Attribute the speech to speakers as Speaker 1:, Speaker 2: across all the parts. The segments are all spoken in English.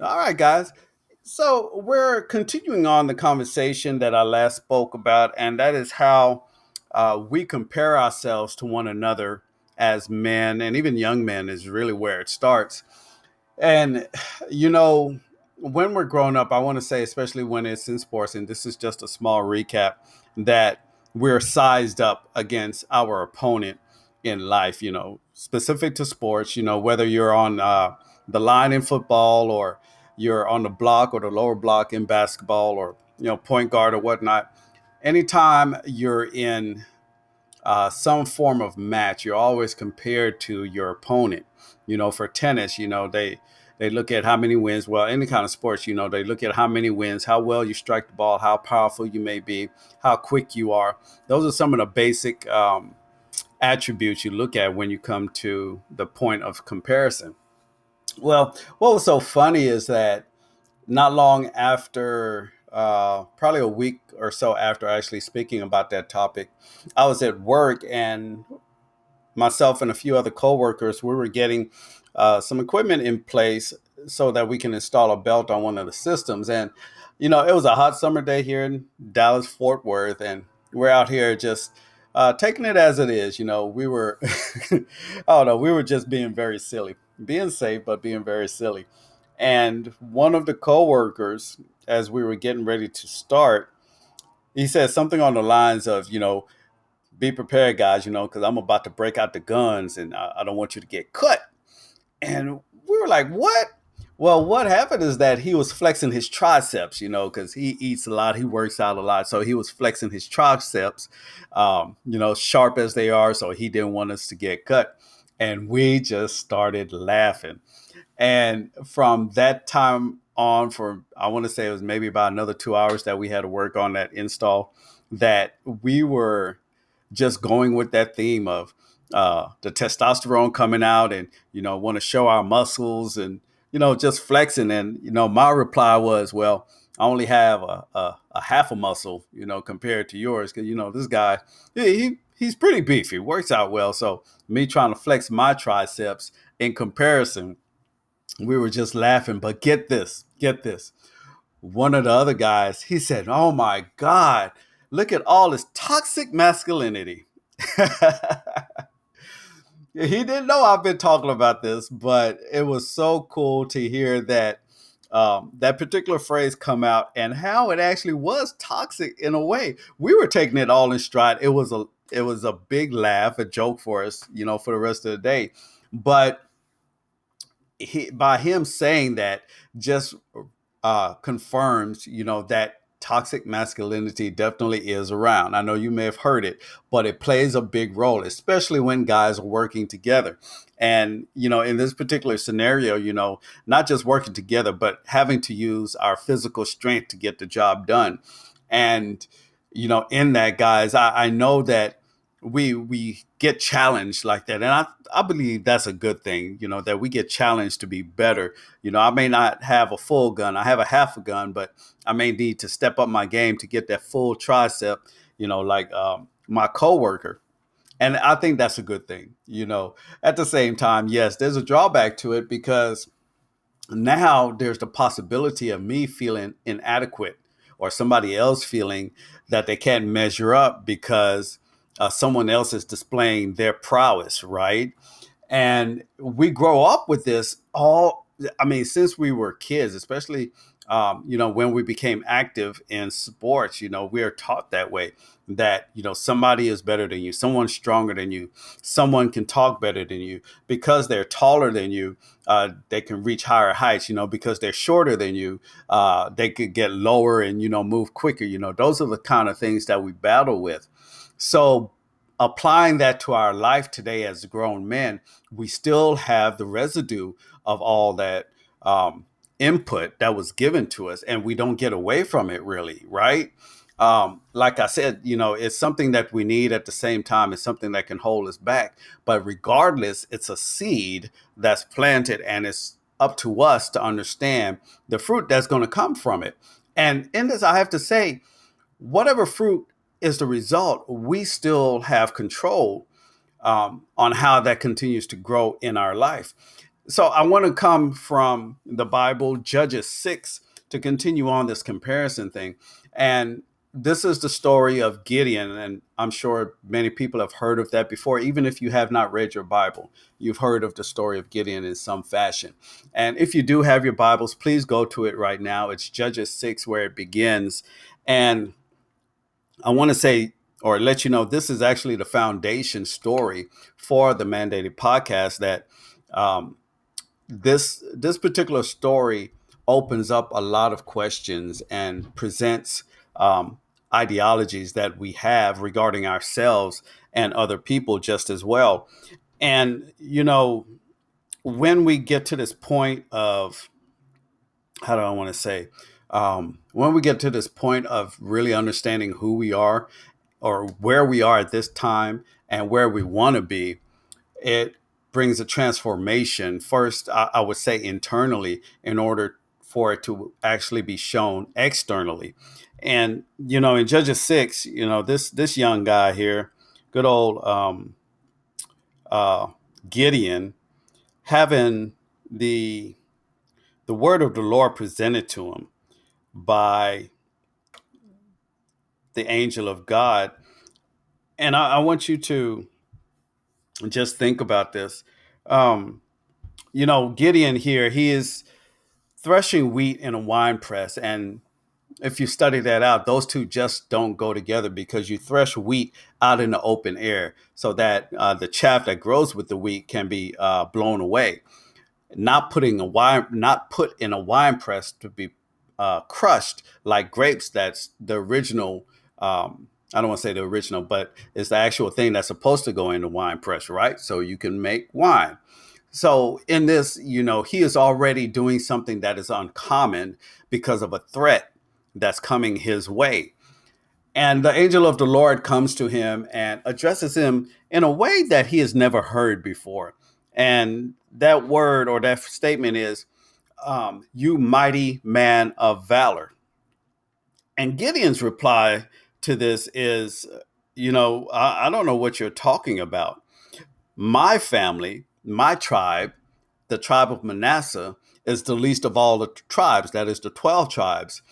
Speaker 1: All right, guys. So we're continuing on the conversation that I last spoke about, and that is how uh, we compare ourselves to one another as men, and even young men is really where it starts. And, you know, when we're growing up, I want to say, especially when it's in sports, and this is just a small recap, that we're sized up against our opponent in life, you know, specific to sports, you know, whether you're on uh, the line in football or you're on the block or the lower block in basketball or, you know, point guard or whatnot. Anytime you're in uh, some form of match, you're always compared to your opponent. You know, for tennis, you know, they they look at how many wins. Well, any kind of sports, you know, they look at how many wins, how well you strike the ball, how powerful you may be, how quick you are. Those are some of the basic um, attributes you look at when you come to the point of comparison. Well, what was so funny is that not long after, uh, probably a week or so after actually speaking about that topic, I was at work and myself and a few other coworkers, we were getting uh, some equipment in place so that we can install a belt on one of the systems. And, you know, it was a hot summer day here in Dallas, Fort Worth, and we're out here just uh, taking it as it is. You know, we were, I don't know, we were just being very silly, being safe, but being very silly. And one of the coworkers, as we were getting ready to start, he said something on the lines of, you know, be prepared, guys, you know, because I'm about to break out the guns and I, I don't want you to get cut. And we were like, what? Well, what happened is that he was flexing his triceps, you know, because he eats a lot, he works out a lot. So he was flexing his triceps, um, you know, sharp as they are. So he didn't want us to get cut. And we just started laughing. And from that time on, for I want to say it was maybe about another two hours that we had to work on that install, that we were just going with that theme of uh, the testosterone coming out and, you know, want to show our muscles and, you know, just flexing. And, you know, my reply was, well, I only have a, a, a half a muscle, you know, compared to yours. Cause, you know, this guy, he, he's pretty beefy, works out well. So me trying to flex my triceps in comparison, we were just laughing. But get this, get this. One of the other guys, he said, Oh my God, look at all this toxic masculinity. he didn't know I've been talking about this, but it was so cool to hear that um, that particular phrase come out and how it actually was toxic in a way. We were taking it all in stride. It was a it was a big laugh, a joke for us, you know, for the rest of the day. But he, by him saying that, just uh, confirms, you know, that toxic masculinity definitely is around. I know you may have heard it, but it plays a big role, especially when guys are working together. And, you know, in this particular scenario, you know, not just working together, but having to use our physical strength to get the job done. And, you know, in that, guys, I, I know that we we get challenged like that. And i i believe that's a good thing you know that we get challenged to be better. You know i may not have a full gun. I have a half a gun but i may need to step up my game to get that full tricep you know like um, my coworker. And i think that's a good thing you know. At the same time yes there's a drawback to it because now there's the possibility of me feeling inadequate or somebody else feeling that they can't measure up because uh, someone else is displaying their prowess, right? And we grow up with this all, I mean, since we were kids, especially, um, you know, when we became active in sports, you know, we are taught that way that, you know, somebody is better than you, someone's stronger than you, someone can talk better than you. Because they're taller than you, uh, they can reach higher heights, you know, because they're shorter than you, uh, they could get lower and, you know, move quicker. You know, those are the kind of things that we battle with. So applying that to our life today as grown men, we still have the residue of all that um, input that was given to us, and we don't get away from it really, right? Um, like I said, you know, it's something that we need at the same time. It's something that can hold us back. But regardless, it's a seed that's planted, and it's up to us to understand the fruit that's going to come from it. And in this, I have to say, whatever fruit is the result, we still have control um, on how that continues to grow in our life. So I want to come from the Bible, Judges 6, to continue on this comparison thing. And this is the story of Gideon, and I'm sure many people have heard of that before. Even if you have not read your Bible, you've heard of the story of Gideon in some fashion. And if you do have your Bibles, please go to it right now. It's Judges 6 where it begins. And I want to say, or let you know, this is actually the foundation story for the mandated podcast that um, this this particular story opens up a lot of questions and presents um, ideologies that we have regarding ourselves and other people just as well. And, you know, when we get to this point of, how do I want to say, um, when we get to this point of really understanding who we are or where we are at this time and where we want to be, it brings a transformation. First, I, I would say internally, in order for it to actually be shown externally. And you know, in Judges six, you know this this young guy here, good old um, uh, Gideon, having the the word of the Lord presented to him by the angel of God, and I, I want you to just think about this. Um, you know, Gideon here, he is threshing wheat in a wine press, and if you study that out, those two just don't go together because you thresh wheat out in the open air so that uh, the chaff that grows with the wheat can be uh, blown away. Not putting a wine, not put in a wine press to be uh, crushed like grapes. That's the original. Um, I don't want to say the original, but it's the actual thing that's supposed to go into wine press, right? So you can make wine. So in this, you know, he is already doing something that is uncommon because of a threat that's coming his way. And the angel of the Lord comes to him and addresses him in a way that he has never heard before. And that word or that statement is, um, You mighty man of valor. And Gideon's reply to this is, You know, I, I don't know what you're talking about. My family, my tribe, the tribe of Manasseh, is the least of all the tribes, that is the 12 tribes.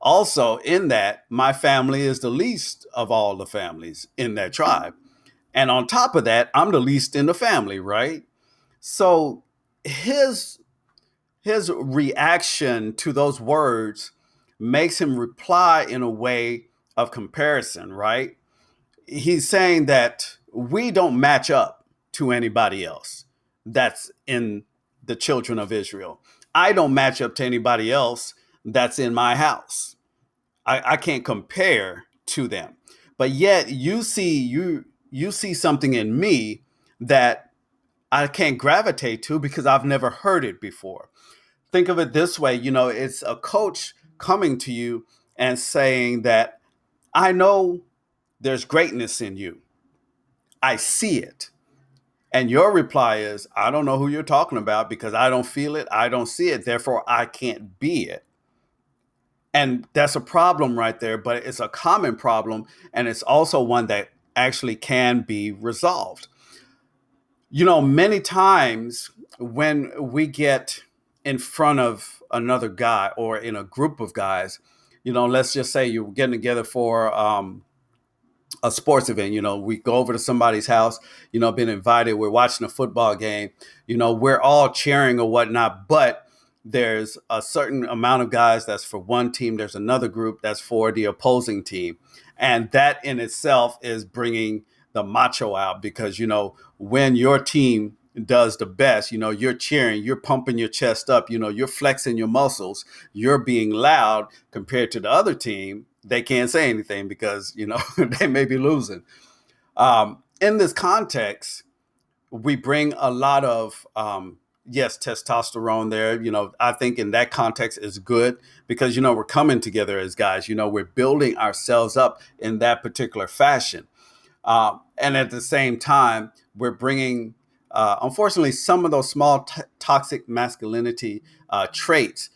Speaker 1: Also in that my family is the least of all the families in that tribe. And on top of that i'm the least in the family right? So his his reaction to those words makes him reply in a way of comparison right he's saying that we don't match up to anybody else that's in the children of israel i don't match up to anybody else that's in my house. I, I can't compare to them. But yet you see you you see something in me that I can't gravitate to because I've never heard it before. Think of it this way, you know, it's a coach coming to you and saying that I know there's greatness in you. I see it. And your reply is, I don't know who you're talking about because I don't feel it. I don't see it. Therefore, I can't be it. And that's a problem right there, but it's a common problem. And it's also one that actually can be resolved. You know, many times when we get in front of another guy or in a group of guys, you know, let's just say you're getting together for um, a sports event. You know, we go over to somebody's house, you know, been invited, we're watching a football game, you know, we're all cheering or whatnot, but there's a certain amount of guys that's for one team there's another group that's for the opposing team and that in itself is bringing the macho out because you know when your team does the best you know you're cheering you're pumping your chest up you know you're flexing your muscles you're being loud compared to the other team they can't say anything because you know they may be losing um, in this context we bring a lot of um, yes, testosterone there, you know, I think in that context is good because, you know, we're coming together as guys, you know, we're building ourselves up in that particular fashion. Uh, and at the same time, we're bringing, uh, unfortunately, some of those small t- toxic masculinity uh, traits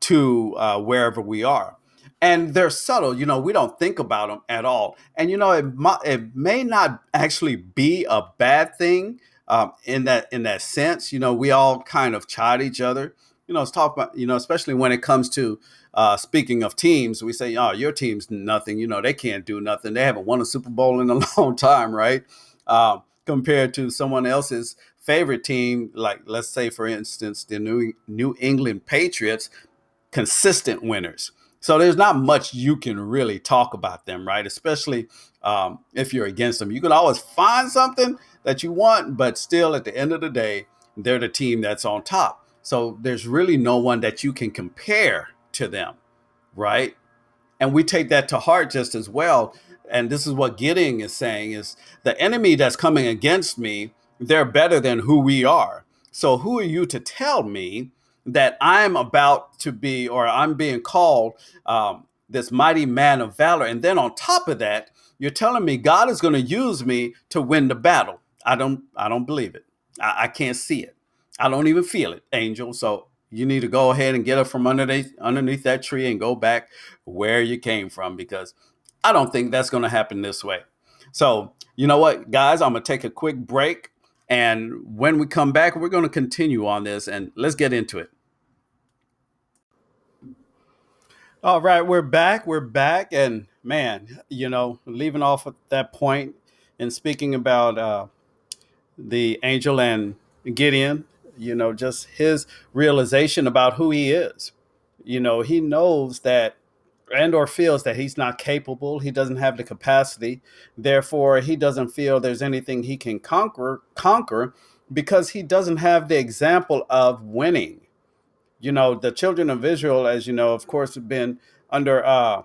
Speaker 1: to uh, wherever we are. And they're subtle, you know, we don't think about them at all. And, you know, it, it may not actually be a bad thing um, in that in that sense. You know, we all kind of chide each other. You know, let's talk about you know, especially when it comes to uh, speaking of teams, we say, "Oh, your team's nothing." You know, they can't do nothing. They haven't won a Super Bowl in a long time, right? Um, compared to someone else's favorite team, like let's say, for instance, the New New England Patriots, consistent winners. So there's not much you can really talk about them, right? Especially um, if you're against them. You can always find something that you want, but still, at the end of the day, they're the team that's on top. So there's really no one that you can compare to them, right? And we take that to heart just as well. And this is what Gideon is saying is the enemy that's coming against me, they're better than who we are. So who are you to tell me that I'm about to be or I'm being called um, this mighty man of valor? And then on top of that, you're telling me God is going to use me to win the battle. I don't I don't believe it. I, I can't see it. I don't even feel it, Angel. So you need to go ahead and get up from underneath underneath that tree and go back where you came from because I don't think that's going to happen this way. So, you know what, guys, I'm going to take a quick break and when we come back, we're going to continue on this and let's get into it. All right, we're back. We're back and man, you know, leaving off at that point and speaking about uh the angel and Gideon you know, just his realization about who he is. You know, he knows that and or feels that he's not capable, he doesn't have the capacity. Therefore, he doesn't feel there's anything he can conquer conquer because he doesn't have the example of winning. You know, the children of Israel, as you know, of course, have been under uh,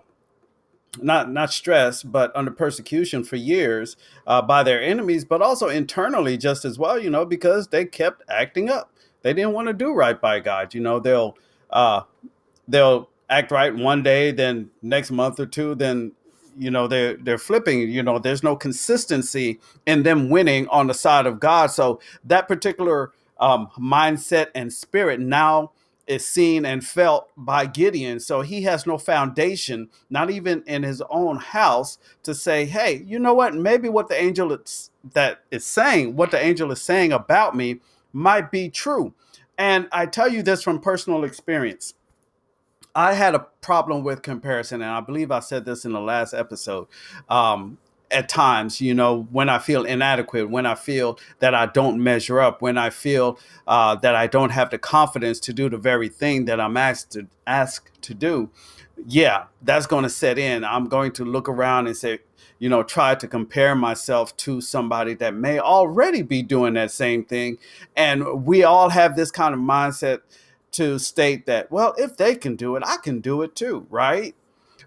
Speaker 1: not not stress, but under persecution for years uh, by their enemies, but also internally just as well. You know, because they kept acting up. They didn't want to do right by God. You know, they'll uh, they'll act right one day, then next month or two, then you know they're they're flipping. You know, there's no consistency in them winning on the side of God. So that particular um, mindset and spirit now is seen and felt by Gideon. So he has no foundation, not even in his own house, to say, hey, you know what? Maybe what the angel is, that is saying, what the angel is saying about me might be true. And I tell you this from personal experience. I had a problem with comparison, and I believe I said this in the last episode. Um, at times, you know, when I feel inadequate, when I feel that I don't measure up, when I feel uh, that I don't have the confidence to do the very thing that I'm asked to ask to do, yeah, that's going to set in. I'm going to look around and say, you know, try to compare myself to somebody that may already be doing that same thing, and we all have this kind of mindset to state that, well, if they can do it, I can do it too, right?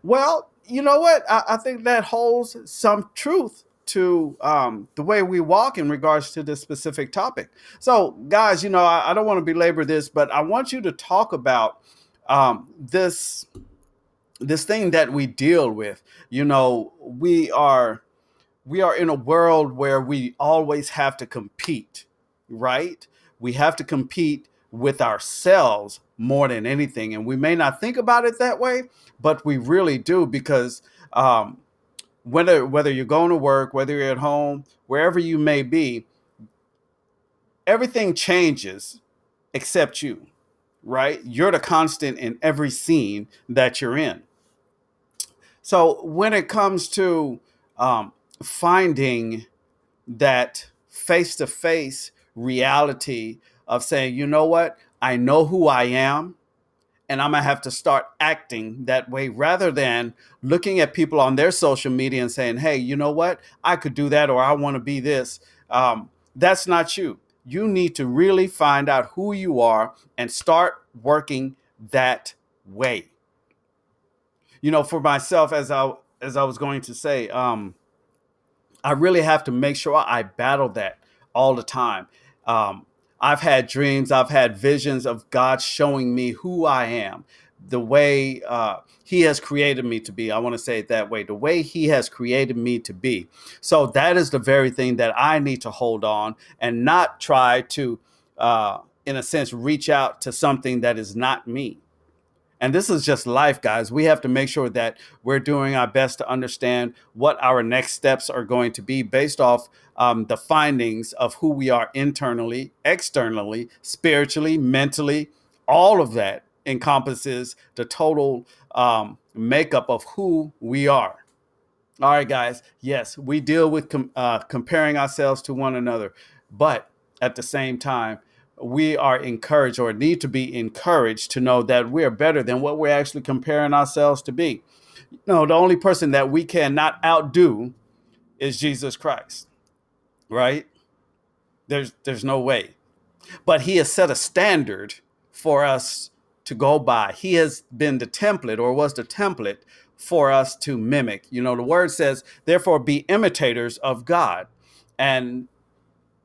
Speaker 1: Well, you know what? I, I think that holds some truth to um, the way we walk in regards to this specific topic. So, guys, you know, I, I don't want to belabor this, but I want you to talk about um, this this thing that we deal with. You know, we are we are in a world where we always have to compete, right? We have to compete with ourselves more than anything. And we may not think about it that way, but we really do because um, whether whether you're going to work, whether you're at home, wherever you may be, everything changes except you, right? You're the constant in every scene that you're in. So when it comes to um, finding that face to face reality of saying, you know what, I know who I am, and I'm gonna have to start acting that way rather than looking at people on their social media and saying, hey, you know what, I could do that or I wanna be this. Um, that's not you. You need to really find out who you are and start working that way. You know, for myself, as I as I was going to say, um, I really have to make sure I battle that all the time. Um, I've had dreams, I've had visions of God showing me who I am, the way uh, He has created me to be. I want to say it that way the way He has created me to be. So that is the very thing that I need to hold on and not try to, uh, in a sense, reach out to something that is not me. And this is just life, guys. We have to make sure that we're doing our best to understand what our next steps are going to be based off um, the findings of who we are internally, externally, spiritually, mentally. All of that encompasses the total um, makeup of who we are. All right, guys. Yes, we deal with com- uh, comparing ourselves to one another, but at the same time, we are encouraged or need to be encouraged to know that we're better than what we're actually comparing ourselves to be. You know, the only person that we cannot outdo is Jesus Christ. Right? There's there's no way. But he has set a standard for us to go by. He has been the template or was the template for us to mimic. You know, the word says, therefore be imitators of God. And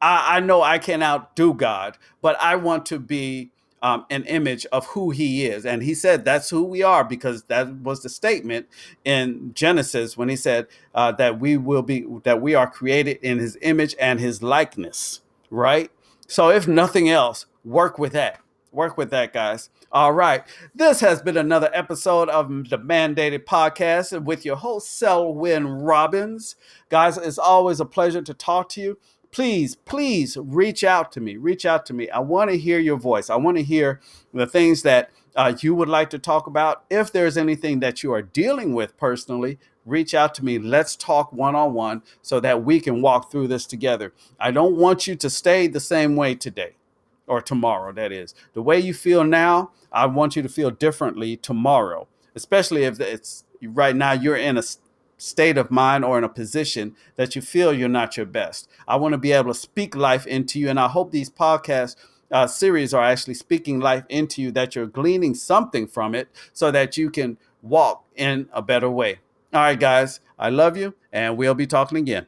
Speaker 1: I, I know I can outdo God, but I want to be um, an image of who he is. And he said that's who we are because that was the statement in Genesis when he said uh, that we will be, that we are created in his image and his likeness, right? So if nothing else, work with that. Work with that, guys. All right. This has been another episode of the Mandated Podcast with your host, Selwyn Robbins. Guys, it's always a pleasure to talk to you. Please, please reach out to me. Reach out to me. I want to hear your voice. I want to hear the things that uh, you would like to talk about. If there's anything that you are dealing with personally, reach out to me. Let's talk one on one so that we can walk through this together. I don't want you to stay the same way today or tomorrow, that is. The way you feel now, I want you to feel differently tomorrow, especially if it's right now you're in a state of mind or in a position that you feel you're not your best. I want to be able to speak life into you. And I hope these podcast uh, series are actually speaking life into you, that you're gleaning something from it so that you can walk in a better way. All right, guys, I love you, and we'll be talking again.